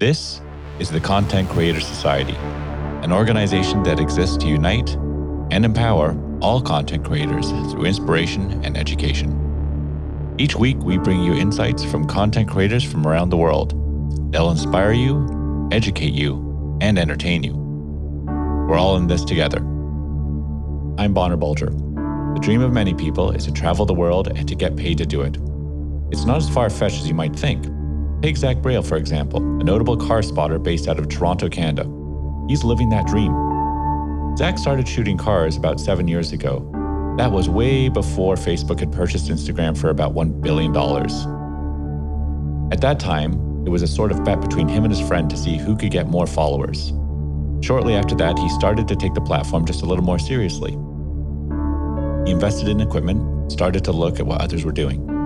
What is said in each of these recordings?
This is the Content Creator Society, an organization that exists to unite and empower all content creators through inspiration and education. Each week, we bring you insights from content creators from around the world. They'll inspire you, educate you, and entertain you. We're all in this together. I'm Bonner Bulger. The dream of many people is to travel the world and to get paid to do it. It's not as far fetched as you might think. Take Zach Brehl, for example, a notable car spotter based out of Toronto, Canada. He's living that dream. Zach started shooting cars about seven years ago. That was way before Facebook had purchased Instagram for about $1 billion. At that time, it was a sort of bet between him and his friend to see who could get more followers. Shortly after that, he started to take the platform just a little more seriously. He invested in equipment, started to look at what others were doing.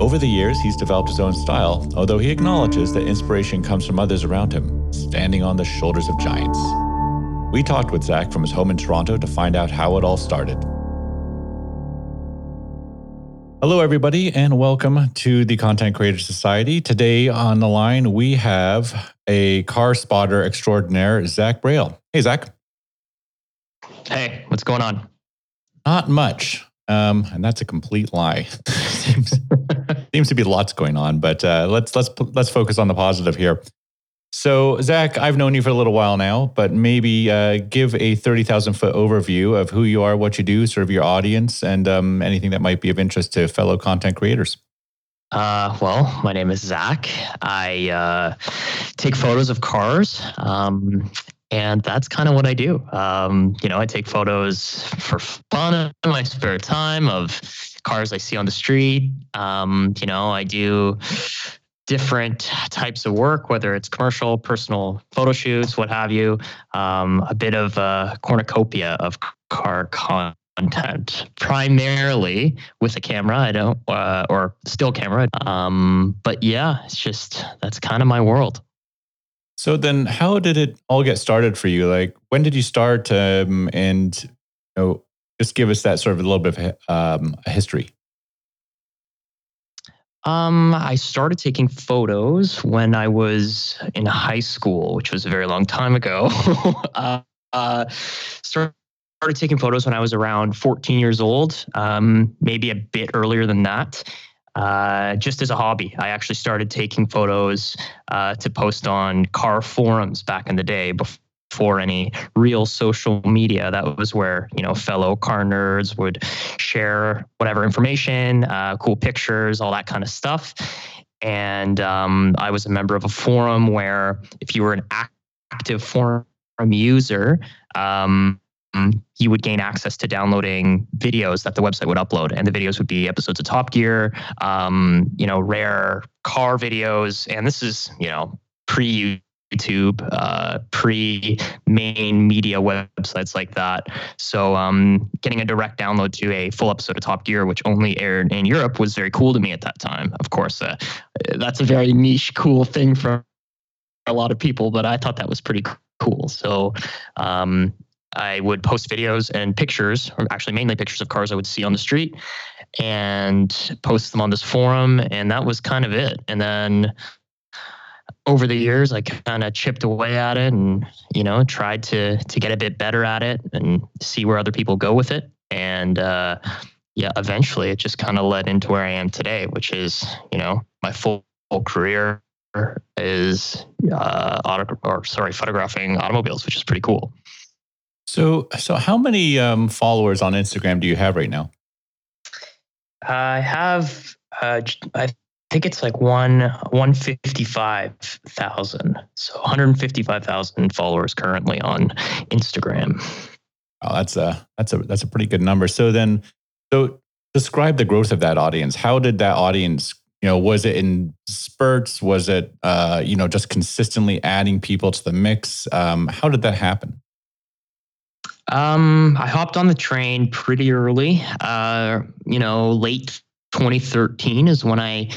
Over the years, he's developed his own style, although he acknowledges that inspiration comes from others around him, standing on the shoulders of giants. We talked with Zach from his home in Toronto to find out how it all started. Hello, everybody, and welcome to the Content Creator Society. Today on the line, we have a car spotter extraordinaire, Zach Brehl. Hey, Zach. Hey, what's going on? Not much. Um, and that's a complete lie. seems, seems to be lots going on, but uh, let's let's let's focus on the positive here. So, Zach, I've known you for a little while now, but maybe uh, give a 30,000 foot overview of who you are, what you do, sort of your audience, and um, anything that might be of interest to fellow content creators. Uh, well, my name is Zach. I uh, take photos of cars, um, and that's kind of what I do. Um, you know, I take photos for fun in my spare time of cars I see on the street. Um, you know, I do different types of work, whether it's commercial, personal photo shoots, what have you. Um, a bit of a cornucopia of car content, primarily with a camera. I don't, uh, or still camera. Um, but yeah, it's just that's kind of my world. So then, how did it all get started for you? Like, when did you start? Um, and you know, just give us that sort of a little bit of um, history. Um, I started taking photos when I was in high school, which was a very long time ago. uh, uh, started taking photos when I was around 14 years old, um, maybe a bit earlier than that. Uh, just as a hobby, I actually started taking photos uh, to post on car forums back in the day before for any real social media. That was where you know fellow car nerds would share whatever information, uh, cool pictures, all that kind of stuff. And um, I was a member of a forum where if you were an active forum user, um, you would gain access to downloading videos that the website would upload, and the videos would be episodes of Top Gear, um, you know, rare car videos, and this is you know pre YouTube, uh, pre main media websites like that. So, um, getting a direct download to a full episode of Top Gear, which only aired in Europe, was very cool to me at that time. Of course, uh, that's a very niche, cool thing for a lot of people, but I thought that was pretty cool. So, um, I would post videos and pictures, or actually mainly pictures of cars I would see on the street, and post them on this forum. And that was kind of it. And then over the years, I kind of chipped away at it and, you know, tried to to get a bit better at it and see where other people go with it. And uh, yeah, eventually it just kind of led into where I am today, which is, you know, my full, full career is uh, auto or sorry, photographing automobiles, which is pretty cool. So, so how many um, followers on Instagram do you have right now? I have, uh, I think it's like one one fifty five thousand. So one hundred fifty five thousand followers currently on Instagram. Oh, that's a that's a that's a pretty good number. So then, so describe the growth of that audience. How did that audience? You know, was it in spurts? Was it uh, you know just consistently adding people to the mix? Um, how did that happen? Um, I hopped on the train pretty early. Uh, you know, late 2013 is when I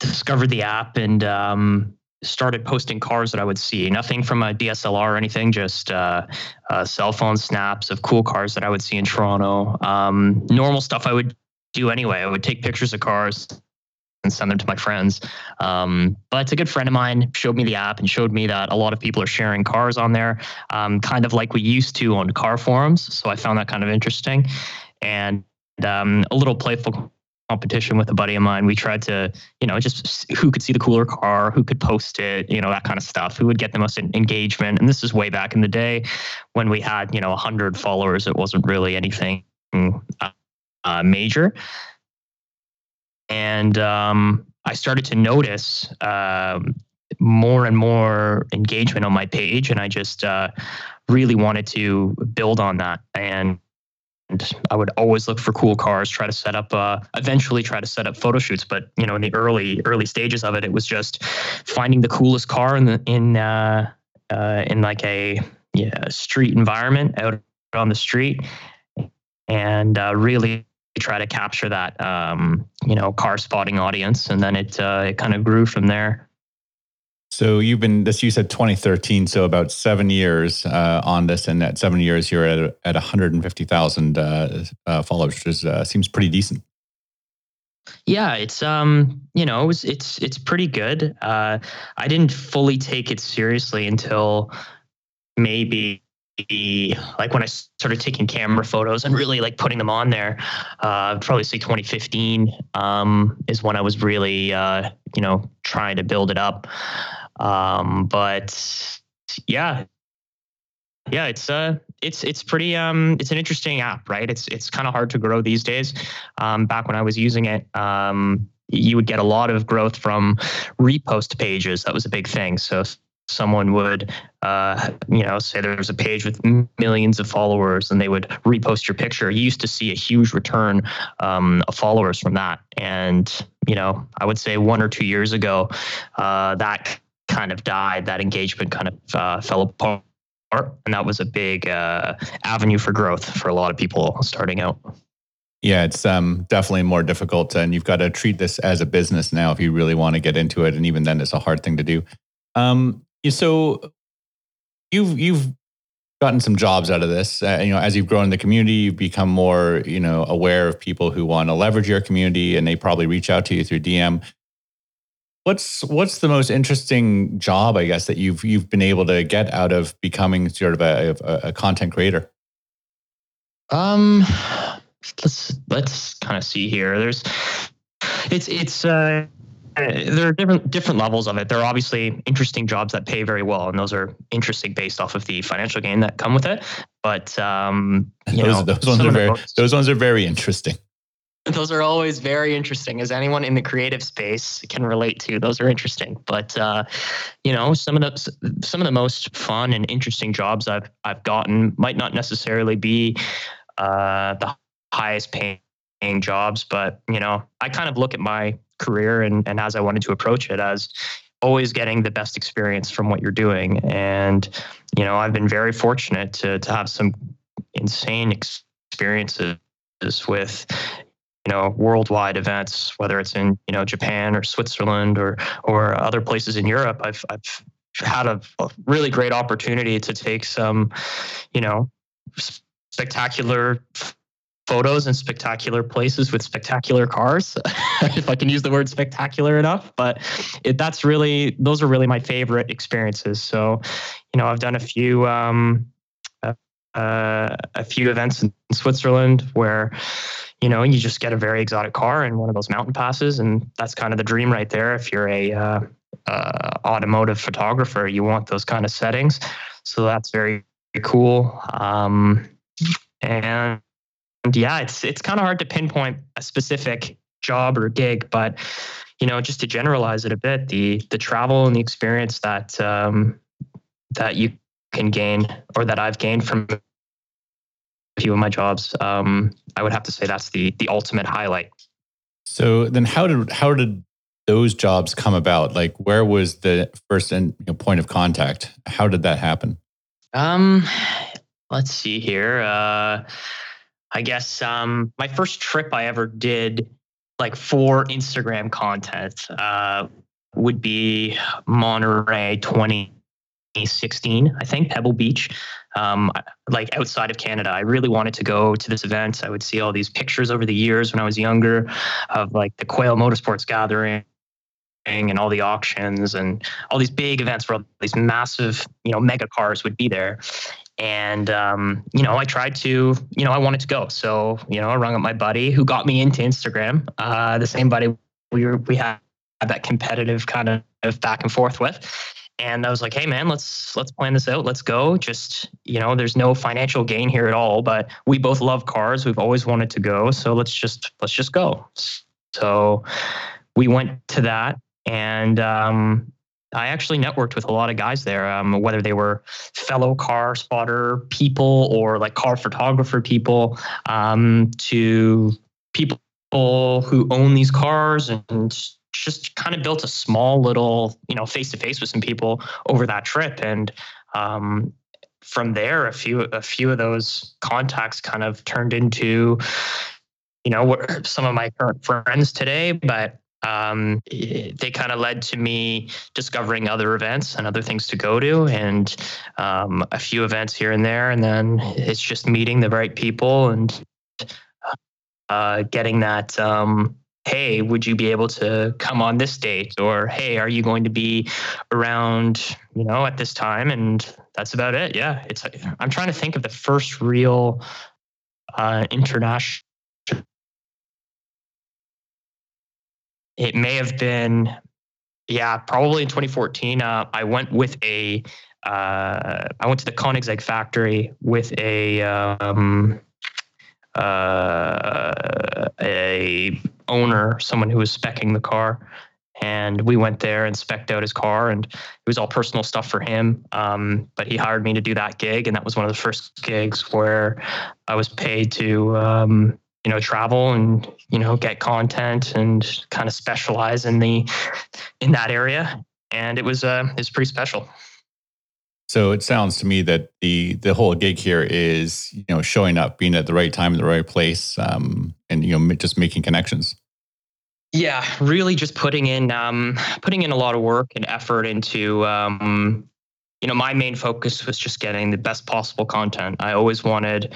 discovered the app and um, started posting cars that I would see. Nothing from a DSLR or anything, just uh, uh, cell phone snaps of cool cars that I would see in Toronto. Um, normal stuff I would do anyway. I would take pictures of cars, and send them to my friends. Um, but a good friend of mine showed me the app and showed me that a lot of people are sharing cars on there, um, kind of like we used to on car forums. So I found that kind of interesting. And um, a little playful competition with a buddy of mine. We tried to, you know, just who could see the cooler car, who could post it, you know, that kind of stuff, who would get the most engagement. And this is way back in the day when we had, you know, 100 followers. It wasn't really anything uh, major and um, I started to notice um, more and more engagement on my page, and I just uh, really wanted to build on that. And I would always look for cool cars, try to set up, uh, eventually try to set up photo shoots. But you know, in the early early stages of it, it was just finding the coolest car in the in uh, uh, in like a yeah, street environment out on the street, and uh, really try to capture that um, you know car spotting audience, and then it uh, it kind of grew from there. So you've been this you said 2013, so about seven years uh, on this, and at seven years you're at at 150,000 uh, uh, followers, which is, uh, seems pretty decent. Yeah, it's um, you know, it was, it's it's pretty good. Uh, I didn't fully take it seriously until maybe like when I started taking camera photos and really like putting them on there, uh, probably say 2015 um, is when I was really, uh, you know, trying to build it up. Um, but yeah, yeah, it's uh, it's it's pretty um, it's an interesting app, right? It's it's kind of hard to grow these days. Um, back when I was using it, um, you would get a lot of growth from repost pages. That was a big thing. So someone would uh, you know say there's a page with millions of followers and they would repost your picture. You used to see a huge return um, of followers from that. And you know i would say one or two years ago uh, that kind of died that engagement kind of uh, fell apart. And that was a big uh, avenue for growth for a lot of people starting out. Yeah, it's um, definitely more difficult, and you've got to treat this as a business now if you really want to get into it. And even then, it's a hard thing to do. Um, so you've you've gotten some jobs out of this. Uh, you know, as you've grown in the community, you've become more you know aware of people who want to leverage your community, and they probably reach out to you through DM. What's what's the most interesting job, I guess, that you've you've been able to get out of becoming sort of a, a, a content creator? Um, let's let's kind of see here. There's, it's it's uh there are different different levels of it. There are obviously interesting jobs that pay very well, and those are interesting based off of the financial gain that come with it. But um, those, know, those ones are very most, those ones are very interesting. Those are always very interesting, as anyone in the creative space can relate to. Those are interesting, but uh, you know, some of the some of the most fun and interesting jobs I've I've gotten might not necessarily be uh, the highest paying jobs, but you know, I kind of look at my career and, and as I wanted to approach it as always getting the best experience from what you're doing. And, you know, I've been very fortunate to, to have some insane experiences with, you know, worldwide events, whether it's in, you know, Japan or Switzerland or, or other places in Europe. I've, I've had a, a really great opportunity to take some, you know, spectacular photos in spectacular places with spectacular cars if i can use the word spectacular enough but it, that's really those are really my favorite experiences. So you know i've done a few um, uh, uh, a few events in switzerland where you know you just get a very exotic car in one of those mountain passes and that's kind of the dream right there. If you're a uh, uh automotive photographer you want those kind of settings. So that's very, very cool. Um, and yeah, it's it's kind of hard to pinpoint a specific job or gig, but you know, just to generalize it a bit, the the travel and the experience that um, that you can gain or that I've gained from a few of my jobs, um, I would have to say that's the the ultimate highlight. So then, how did how did those jobs come about? Like, where was the first you know, point of contact? How did that happen? Um, let's see here. Uh, I guess um, my first trip I ever did, like for Instagram content, uh, would be Monterey 2016, I think, Pebble Beach, um, like outside of Canada. I really wanted to go to this event. I would see all these pictures over the years when I was younger of like the Quail Motorsports gathering and all the auctions and all these big events where all these massive, you know, mega cars would be there. And um, you know, I tried to, you know, I wanted to go. So, you know, I rung up my buddy who got me into Instagram. Uh, the same buddy we were we had that competitive kind of back and forth with and I was like, "Hey, man, let's let's plan this out. Let's go. Just you know, there's no financial gain here at all, but we both love cars. We've always wanted to go, so let's just let's just go." So we went to that, and um, I actually networked with a lot of guys there, um, whether they were fellow car spotter people or like car photographer people, um, to people who own these cars and just kind of built a small little, you know, face to face with some people over that trip. And um, from there, a few a few of those contacts kind of turned into, you know, some of my current friends today. But um, they kind of led to me discovering other events and other things to go to, and um, a few events here and there. And then it's just meeting the right people and uh, getting that um, hey, would you be able to come on this date? Or hey, are you going to be around, you know, at this time? And that's about it. Yeah. It's I'm trying to think of the first real uh, international it may have been yeah probably in 2014 uh, i went with a uh, I went to the Koenigsegg factory with a um, uh, a owner, someone who was specking the car, and we went there and specked out his car, and it was all personal stuff for him. Um, but he hired me to do that gig, and that was one of the first gigs where I was paid to. Um, you know, travel and you know get content and kind of specialize in the in that area, and it was uh, it was pretty special. So it sounds to me that the the whole gig here is you know showing up, being at the right time in the right place, um, and you know just making connections. Yeah, really, just putting in um, putting in a lot of work and effort into. Um, you know, my main focus was just getting the best possible content. I always wanted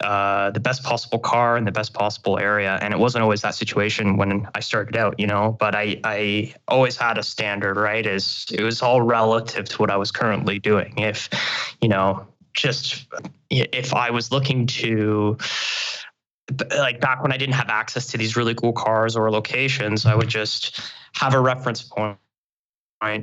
uh, the best possible car in the best possible area. And it wasn't always that situation when I started out, you know, but I, I always had a standard, right? Is it was all relative to what I was currently doing. If, you know, just if I was looking to, like back when I didn't have access to these really cool cars or locations, I would just have a reference point,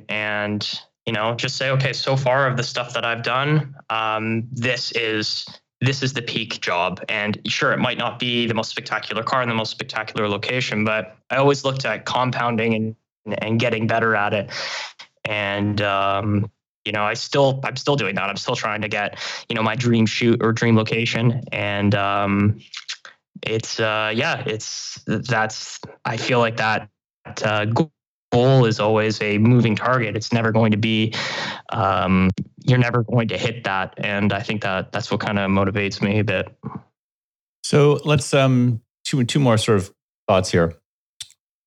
and you know just say okay so far of the stuff that i've done um, this is this is the peak job. And sure, it might not be the most spectacular car in the most spectacular location, but I always looked at compounding and and getting better at it. And um, you know, I still I'm still doing that. I'm still trying to get you know my dream shoot or dream location, and um, it's uh, yeah, it's that's I feel like that uh, goal is always a moving target. It's never going to be, um, you're never going to hit that. And I think that that's what kind of motivates me a bit. So let's um two two more sort of thoughts here.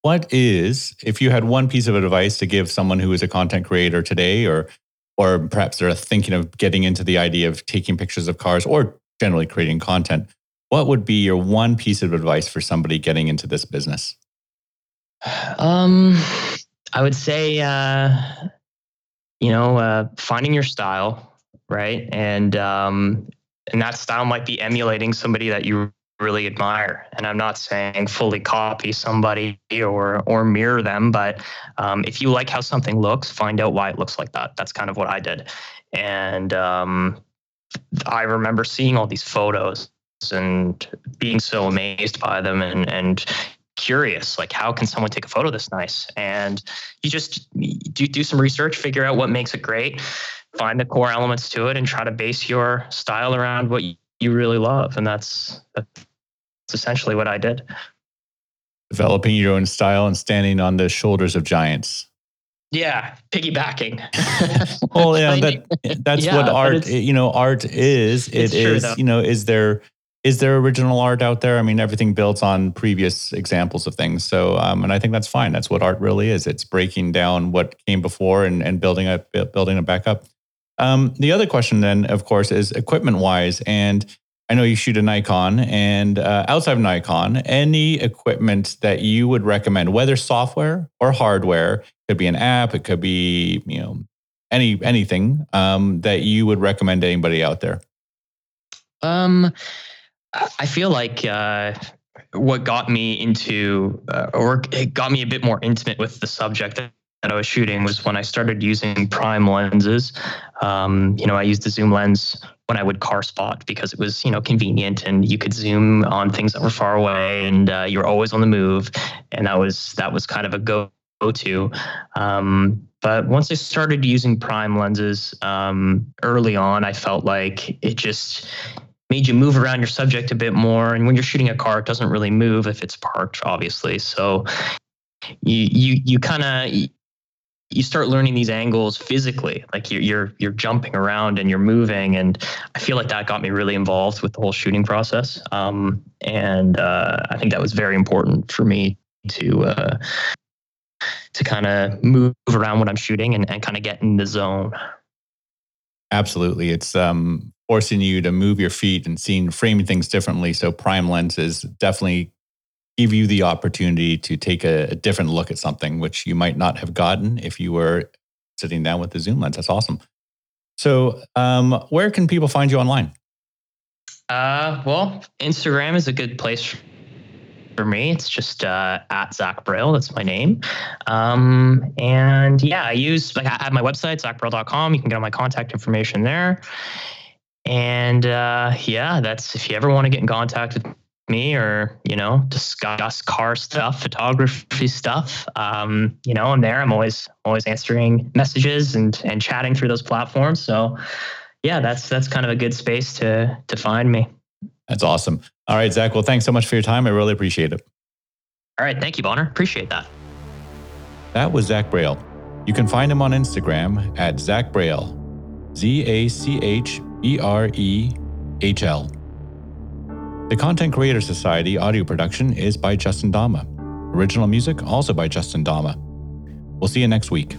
What is if you had one piece of advice to give someone who is a content creator today, or or perhaps they're thinking of getting into the idea of taking pictures of cars or generally creating content? What would be your one piece of advice for somebody getting into this business? Um, I would say, uh, you know, uh, finding your style, right, and um, and that style might be emulating somebody that you really admire. And I'm not saying fully copy somebody or or mirror them, but um, if you like how something looks, find out why it looks like that. That's kind of what I did, and um, I remember seeing all these photos and being so amazed by them and and curious like how can someone take a photo this nice? And you just do, do some research figure out what makes it great find the core elements to it and try to base your style around what you really love. And that's that's essentially what i did. Developing your own style and standing on the shoulders of giants. Yeah piggybacking. Well yeah that, that's yeah, what art you know art is. it is true, you know is there is there original art out there? I mean, everything builds on previous examples of things. So, um, and I think that's fine. That's what art really is. It's breaking down what came before and, and building it, building it back up. Um, the other question then, of course, is equipment wise. And I know you shoot a Nikon, and uh, outside of Nikon, any equipment that you would recommend, whether software or hardware, could be an app, it could be you know any anything um, that you would recommend to anybody out there. Um, I feel like uh, what got me into, uh, or it got me a bit more intimate with the subject that, I was shooting was when I started using prime lenses. Um, you know, I used the zoom lens when I would car spot because it was, you know, convenient and you could zoom on things that were far away and uh, you're always on the move. And that was that was kind of a go to. Um, but once I started using prime lenses um, early on, I felt like it just made you move around your subject a bit more. And when you're shooting a car, it doesn't really move if it's parked, obviously. So you you you kind of you start learning these angles physically. Like you're, you're you're jumping around and you're moving. And i feel like that got me really involved with the whole shooting process. Um, and uh, i think that was very important for me to uh, to kind of move around when i'm shooting and, and kind of get in the zone. Absolutely. It's um, forcing you to move your feet and seeing framing things differently so prime lenses definitely give you the opportunity to take a, a, different look at something, which you might not have gotten if you were sitting down with the zoom lens. That's awesome. So, um, where can people find you online? Uh, well, Instagram is a good place for me. It's just uh, at Zach Brehl. That's my name. Um, and yeah, I use like I have my website zachbrehl.com. You can get all my contact information there. And uh, yeah, that's if you ever want to get in contact with me or you know discuss car stuff photography stuff um, you know i'm there. I'm always always answering messages and and chatting through those platforms. So yeah that's that's kind of a good space to to find me. That's awesome. All right zach well thanks so much for your time. I really appreciate it. All right thank you bonner. Appreciate that. That was zach brehl. You can find him on instagram at zach brehl z-a-c-h-b-r-e-h-l the Content Creator Society audio production is by Justin Dama. Original music also by Justin Dama. We'll see you next week.